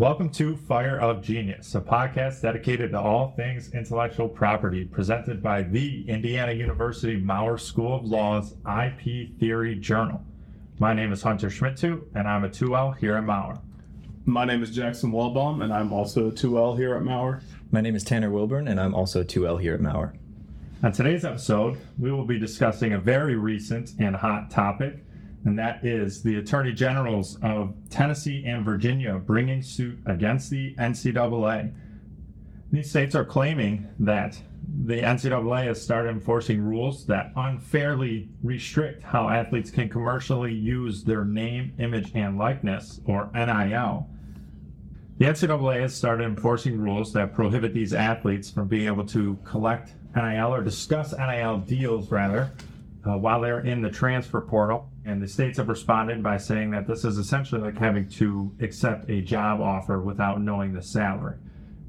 Welcome to Fire of Genius, a podcast dedicated to all things intellectual property, presented by the Indiana University Maurer School of Law's IP Theory Journal. My name is Hunter Schmidtu, and I'm a 2L here at Maurer. My name is Jackson Wellbaum, and I'm also a 2L here at Maurer. My name is Tanner Wilburn, and I'm also a 2L here at Maurer. On today's episode, we will be discussing a very recent and hot topic and that is the attorney generals of Tennessee and Virginia bringing suit against the NCAA. These states are claiming that the NCAA has started enforcing rules that unfairly restrict how athletes can commercially use their name, image, and likeness, or NIL. The NCAA has started enforcing rules that prohibit these athletes from being able to collect NIL or discuss NIL deals, rather, uh, while they're in the transfer portal. And the states have responded by saying that this is essentially like having to accept a job offer without knowing the salary.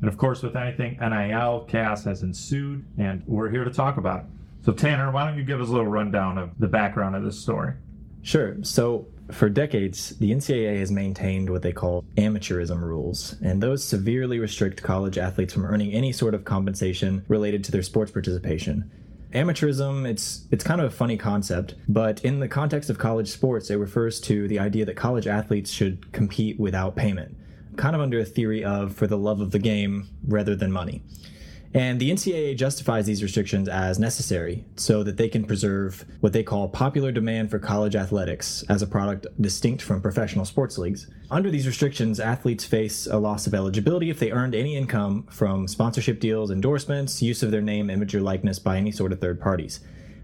And of course, with anything NIL, chaos has ensued, and we're here to talk about it. So, Tanner, why don't you give us a little rundown of the background of this story? Sure. So, for decades, the NCAA has maintained what they call amateurism rules, and those severely restrict college athletes from earning any sort of compensation related to their sports participation. Amateurism, it's it's kind of a funny concept, but in the context of college sports, it refers to the idea that college athletes should compete without payment, kind of under a theory of for the love of the game rather than money. And the NCAA justifies these restrictions as necessary so that they can preserve what they call popular demand for college athletics as a product distinct from professional sports leagues. Under these restrictions, athletes face a loss of eligibility if they earned any income from sponsorship deals, endorsements, use of their name, image, or likeness by any sort of third parties.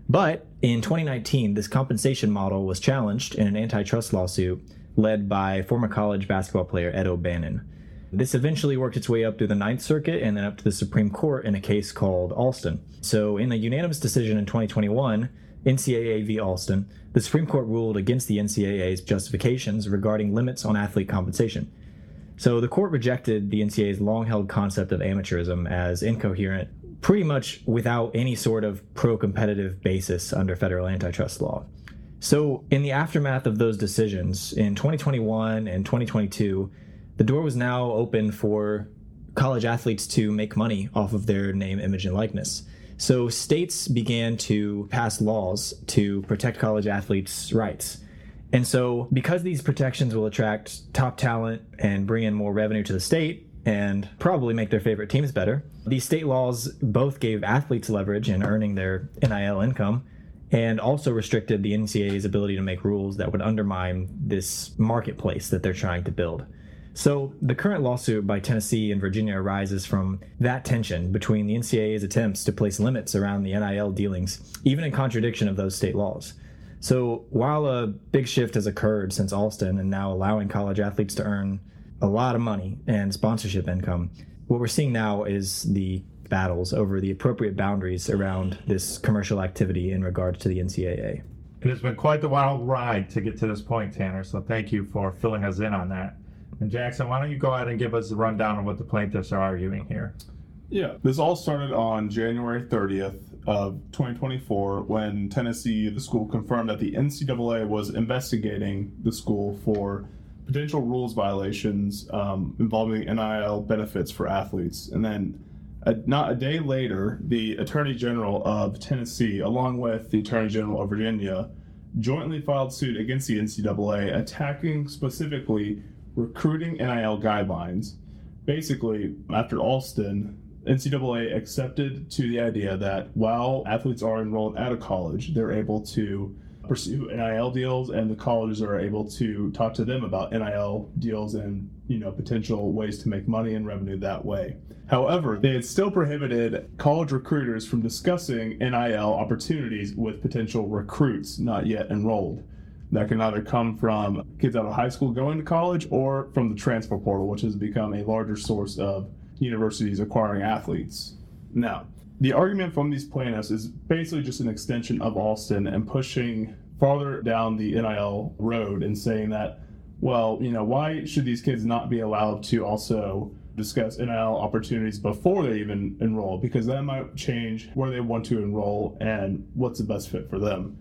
But in 2019, this compensation model was challenged in an antitrust lawsuit led by former college basketball player Ed O'Bannon. This eventually worked its way up through the Ninth Circuit and then up to the Supreme Court in a case called Alston. So, in a unanimous decision in 2021, NCAA v. Alston, the Supreme Court ruled against the NCAA's justifications regarding limits on athlete compensation. So, the court rejected the NCAA's long held concept of amateurism as incoherent, pretty much without any sort of pro competitive basis under federal antitrust law. So, in the aftermath of those decisions, in 2021 and 2022, the door was now open for college athletes to make money off of their name, image, and likeness. So states began to pass laws to protect college athletes' rights. And so, because these protections will attract top talent and bring in more revenue to the state and probably make their favorite teams better, these state laws both gave athletes leverage in earning their NIL income and also restricted the NCAA's ability to make rules that would undermine this marketplace that they're trying to build. So, the current lawsuit by Tennessee and Virginia arises from that tension between the NCAA's attempts to place limits around the NIL dealings, even in contradiction of those state laws. So, while a big shift has occurred since Alston and now allowing college athletes to earn a lot of money and sponsorship income, what we're seeing now is the battles over the appropriate boundaries around this commercial activity in regards to the NCAA. It has been quite the wild ride to get to this point, Tanner, so thank you for filling us in on that. And Jackson, why don't you go ahead and give us a rundown of what the plaintiffs are arguing here? Yeah, this all started on January 30th of 2024 when Tennessee, the school, confirmed that the NCAA was investigating the school for potential rules violations um, involving NIL benefits for athletes. And then, a, not a day later, the Attorney General of Tennessee, along with the Attorney General of Virginia, jointly filed suit against the NCAA, attacking specifically recruiting NIL guidelines. Basically, after Alston, NCAA accepted to the idea that while athletes are enrolled at a college, they're able to pursue NIL deals, and the colleges are able to talk to them about NIL deals and you know potential ways to make money and revenue that way. However, they had still prohibited college recruiters from discussing NIL opportunities with potential recruits not yet enrolled that can either come from kids out of high school going to college or from the transfer portal, which has become a larger source of universities acquiring athletes. Now, the argument from these plaintiffs is basically just an extension of Alston and pushing farther down the NIL road and saying that, well, you know, why should these kids not be allowed to also discuss NIL opportunities before they even enroll? Because that might change where they want to enroll and what's the best fit for them.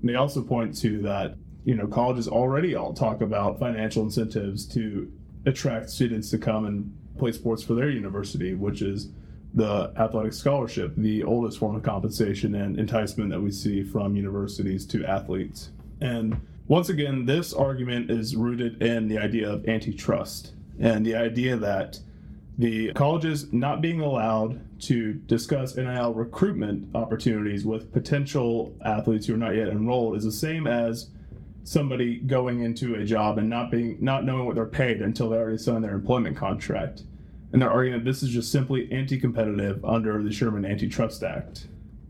And they also point to that you know, colleges already all talk about financial incentives to attract students to come and play sports for their university, which is the athletic scholarship, the oldest form of compensation and enticement that we see from universities to athletes. And once again, this argument is rooted in the idea of antitrust and the idea that the colleges not being allowed to discuss NIL recruitment opportunities with potential athletes who are not yet enrolled is the same as somebody going into a job and not being not knowing what they're paid until they already signed their employment contract. And they're arguing that this is just simply anti-competitive under the Sherman Antitrust Act.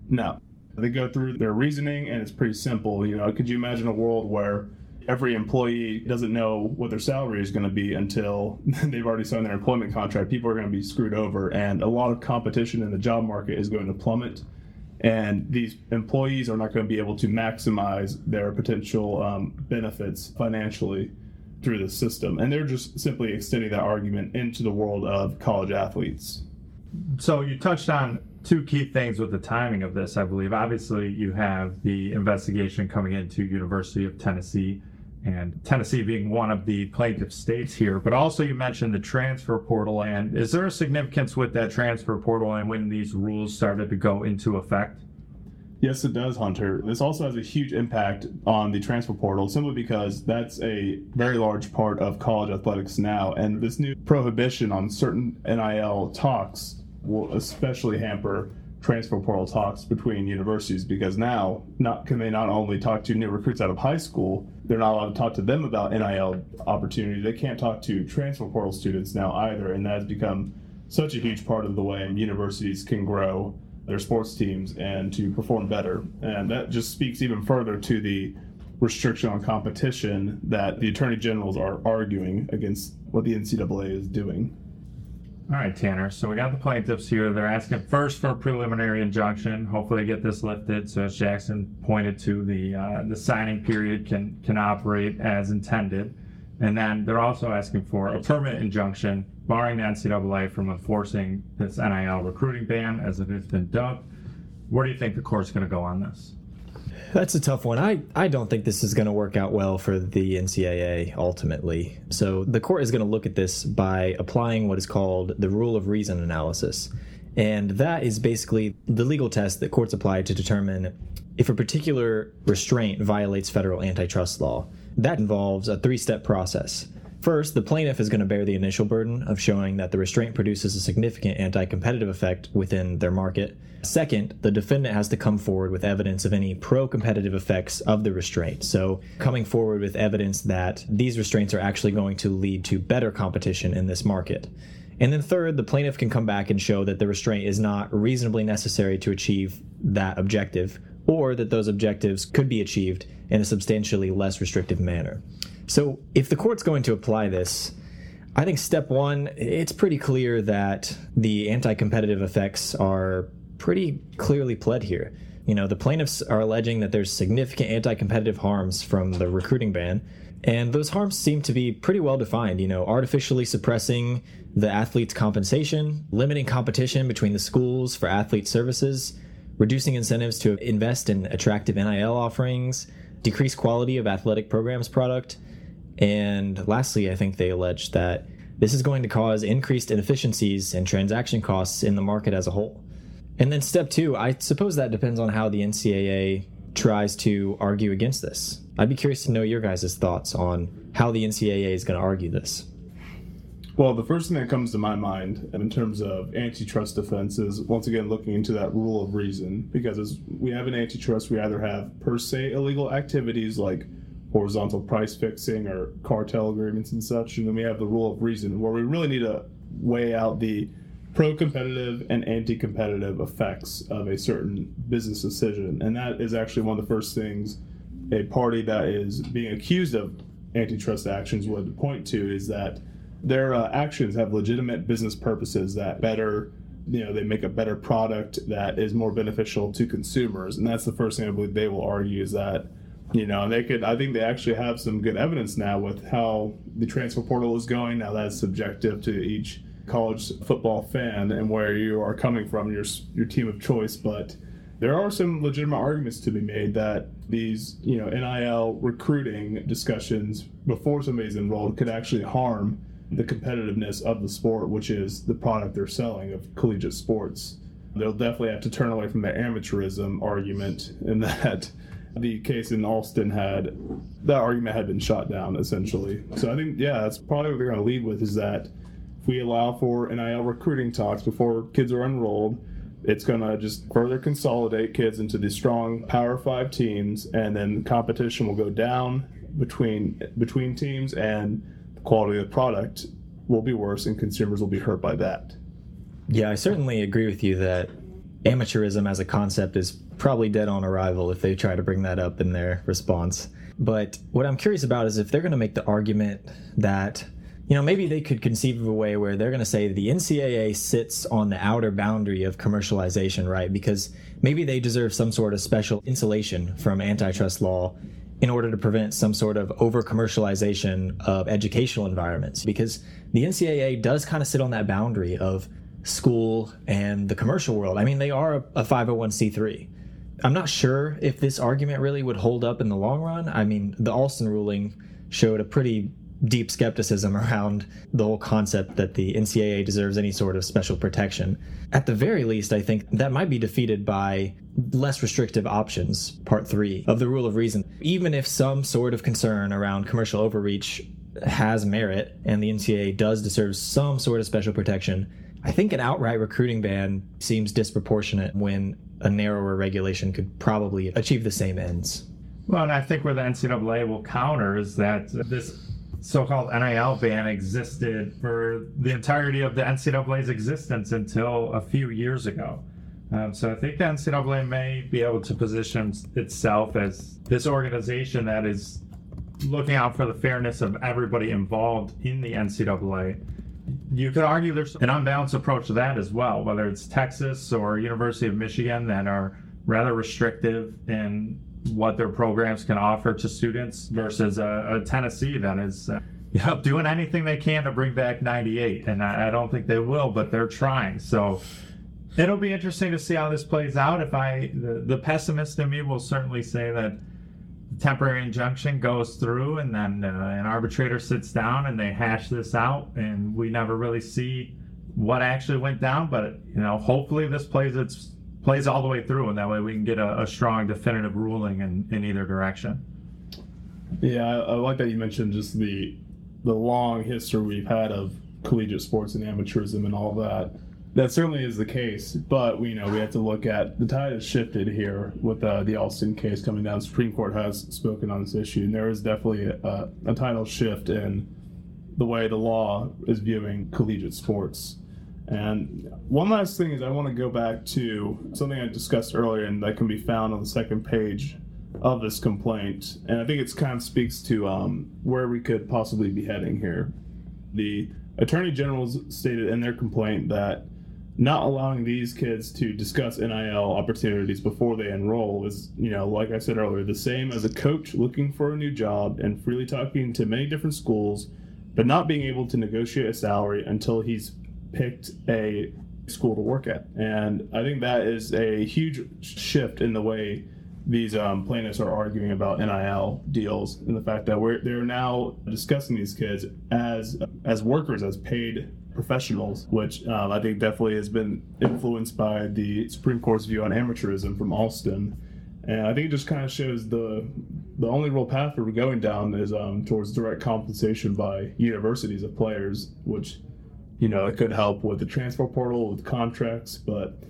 Now, they go through their reasoning and it's pretty simple. You know, could you imagine a world where every employee doesn't know what their salary is going to be until they've already signed their employment contract. People are going to be screwed over, and a lot of competition in the job market is going to plummet. And these employees are not going to be able to maximize their potential um, benefits financially through the system. And they're just simply extending that argument into the world of college athletes. So you touched on two key things with the timing of this, I believe. Obviously, you have the investigation coming into University of Tennessee and Tennessee being one of the plaintiff states here. But also, you mentioned the transfer portal. And is there a significance with that transfer portal and when these rules started to go into effect? Yes, it does, Hunter. This also has a huge impact on the transfer portal simply because that's a very large part of college athletics now. And this new prohibition on certain NIL talks will especially hamper transfer portal talks between universities because now not can they not only talk to new recruits out of high school, they're not allowed to talk to them about NIL opportunity. They can't talk to transfer portal students now either, and that has become such a huge part of the way universities can grow their sports teams and to perform better. And that just speaks even further to the restriction on competition that the attorney generals are arguing against what the NCAA is doing. All right, Tanner. So we got the plaintiffs here. They're asking first for a preliminary injunction. Hopefully, they get this lifted. So as Jackson pointed to, the uh, the signing period can can operate as intended, and then they're also asking for a permanent injunction barring the NCAA from enforcing this NIL recruiting ban, as it has been dubbed. Where do you think the court's going to go on this? That's a tough one. I, I don't think this is going to work out well for the NCAA ultimately. So the court is going to look at this by applying what is called the rule of reason analysis. And that is basically the legal test that courts apply to determine if a particular restraint violates federal antitrust law. That involves a three step process. First, the plaintiff is going to bear the initial burden of showing that the restraint produces a significant anti competitive effect within their market. Second, the defendant has to come forward with evidence of any pro competitive effects of the restraint. So, coming forward with evidence that these restraints are actually going to lead to better competition in this market. And then, third, the plaintiff can come back and show that the restraint is not reasonably necessary to achieve that objective, or that those objectives could be achieved in a substantially less restrictive manner. So if the court's going to apply this, I think step one, it's pretty clear that the anti competitive effects are pretty clearly pled here. You know, the plaintiffs are alleging that there's significant anti competitive harms from the recruiting ban. And those harms seem to be pretty well defined, you know, artificially suppressing the athlete's compensation, limiting competition between the schools for athlete services, reducing incentives to invest in attractive NIL offerings, decreased quality of athletic programs product, and lastly, I think they allege that this is going to cause increased inefficiencies and transaction costs in the market as a whole. And then step two, I suppose that depends on how the NCAA tries to argue against this. I'd be curious to know your guys' thoughts on how the NCAA is going to argue this. Well, the first thing that comes to my mind in terms of antitrust defense is once again looking into that rule of reason because as we have an antitrust, we either have per se illegal activities like horizontal price fixing or cartel agreements and such. And then we have the rule of reason, where we really need to weigh out the pro competitive and anti competitive effects of a certain business decision. And that is actually one of the first things a party that is being accused of antitrust actions would point to is that their uh, actions have legitimate business purposes that better you know they make a better product that is more beneficial to consumers and that's the first thing i believe they will argue is that you know, they could. I think they actually have some good evidence now with how the transfer portal is going. Now that's subjective to each college football fan and where you are coming from, your your team of choice. But there are some legitimate arguments to be made that these, you know, NIL recruiting discussions before somebody's enrolled could actually harm the competitiveness of the sport, which is the product they're selling of collegiate sports. They'll definitely have to turn away from the amateurism argument in that the case in Alston had that argument had been shot down essentially. So I think yeah, that's probably what they're going to lead with is that if we allow for NIL recruiting talks before kids are enrolled, it's going to just further consolidate kids into the strong Power Five teams, and then competition will go down between between teams, and the quality of the product will be worse, and consumers will be hurt by that. Yeah, I certainly agree with you that amateurism as a concept is probably dead on arrival if they try to bring that up in their response. But what I'm curious about is if they're going to make the argument that, you know, maybe they could conceive of a way where they're going to say the NCAA sits on the outer boundary of commercialization, right? Because maybe they deserve some sort of special insulation from antitrust law in order to prevent some sort of over commercialization of educational environments. Because the NCAA does kind of sit on that boundary of school and the commercial world. I mean, they are a 501c3. I'm not sure if this argument really would hold up in the long run. I mean, the Alston ruling showed a pretty deep skepticism around the whole concept that the NCAA deserves any sort of special protection. At the very least, I think that might be defeated by less restrictive options, part three of the rule of reason. Even if some sort of concern around commercial overreach has merit and the NCAA does deserve some sort of special protection, I think an outright recruiting ban seems disproportionate when a narrower regulation could probably achieve the same ends. Well, and I think where the NCAA will counter is that this so-called NIL ban existed for the entirety of the NCAA's existence until a few years ago. Um, so I think the NCAA may be able to position itself as this organization that is looking out for the fairness of everybody involved in the NCAA you could argue there's an unbalanced approach to that as well, whether it's Texas or University of Michigan that are rather restrictive in what their programs can offer to students versus a, a Tennessee that is uh, you know, doing anything they can to bring back 98. And I, I don't think they will, but they're trying. So it'll be interesting to see how this plays out. If I, the, the pessimist in me will certainly say that temporary injunction goes through and then uh, an arbitrator sits down and they hash this out and we never really see what actually went down but you know hopefully this plays its plays all the way through and that way we can get a, a strong definitive ruling in, in either direction. Yeah I, I like that you mentioned just the the long history we've had of collegiate sports and amateurism and all that that certainly is the case, but we you know we have to look at the tide has shifted here with uh, the Alston case coming down. Supreme Court has spoken on this issue, and there is definitely a, a tidal shift in the way the law is viewing collegiate sports. And one last thing is I want to go back to something I discussed earlier, and that can be found on the second page of this complaint. And I think it kind of speaks to um, where we could possibly be heading here. The attorney generals stated in their complaint that not allowing these kids to discuss NIL opportunities before they enroll is, you know, like I said earlier, the same as a coach looking for a new job and freely talking to many different schools, but not being able to negotiate a salary until he's picked a school to work at. And I think that is a huge shift in the way these um, plaintiffs are arguing about NIL deals and the fact that we're they're now discussing these kids as as workers, as paid professionals, which um, I think definitely has been influenced by the Supreme Court's view on amateurism from Alston. And I think it just kind of shows the the only real path we're going down is um, towards direct compensation by universities of players, which you know it could help with the transfer portal with contracts, but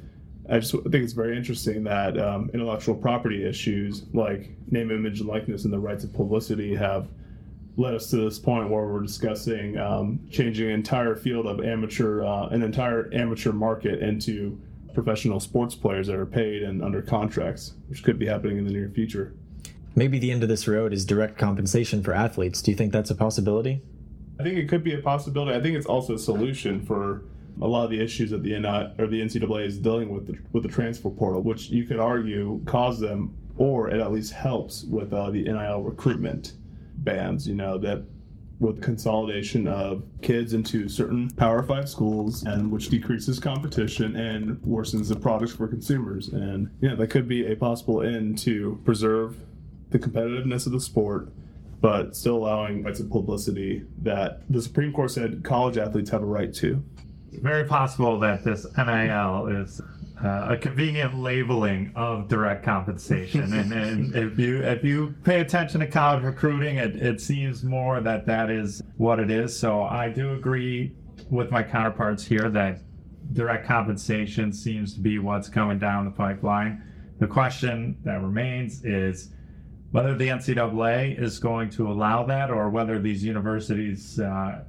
I just think it's very interesting that um, intellectual property issues like name, image, and likeness, and the rights of publicity have led us to this point where we're discussing um, changing an entire field of amateur, uh, an entire amateur market into professional sports players that are paid and under contracts, which could be happening in the near future. Maybe the end of this road is direct compensation for athletes. Do you think that's a possibility? I think it could be a possibility. I think it's also a solution for a lot of the issues that the NI, or the NCAA is dealing with the, with the transfer portal, which you could argue caused them, or it at least helps with uh, the NIL recruitment bans, you know, that with consolidation of kids into certain Power Five schools, and which decreases competition and worsens the products for consumers. And yeah, that could be a possible end to preserve the competitiveness of the sport but still allowing rights of publicity that the Supreme Court said college athletes have a right to. It's very possible that this NIL is uh, a convenient labeling of direct compensation, and, and if you if you pay attention to college recruiting, it, it seems more that that is what it is. So I do agree with my counterparts here that direct compensation seems to be what's coming down the pipeline. The question that remains is whether the NCAA is going to allow that or whether these universities uh,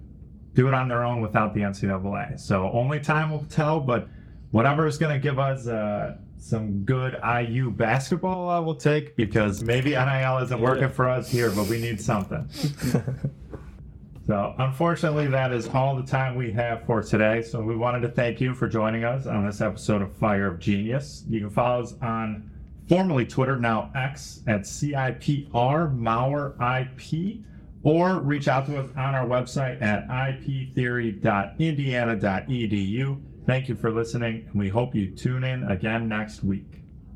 do it on their own without the NCAA. So only time will tell, but whatever is going to give us uh, some good IU basketball, I will take because maybe NIL isn't working for us here, but we need something. So, unfortunately, that is all the time we have for today. So, we wanted to thank you for joining us on this episode of Fire of Genius. You can follow us on formerly Twitter, now X, at CIPR Maurer IP, or reach out to us on our website at iptheory.indiana.edu. Thank you for listening, and we hope you tune in again next week.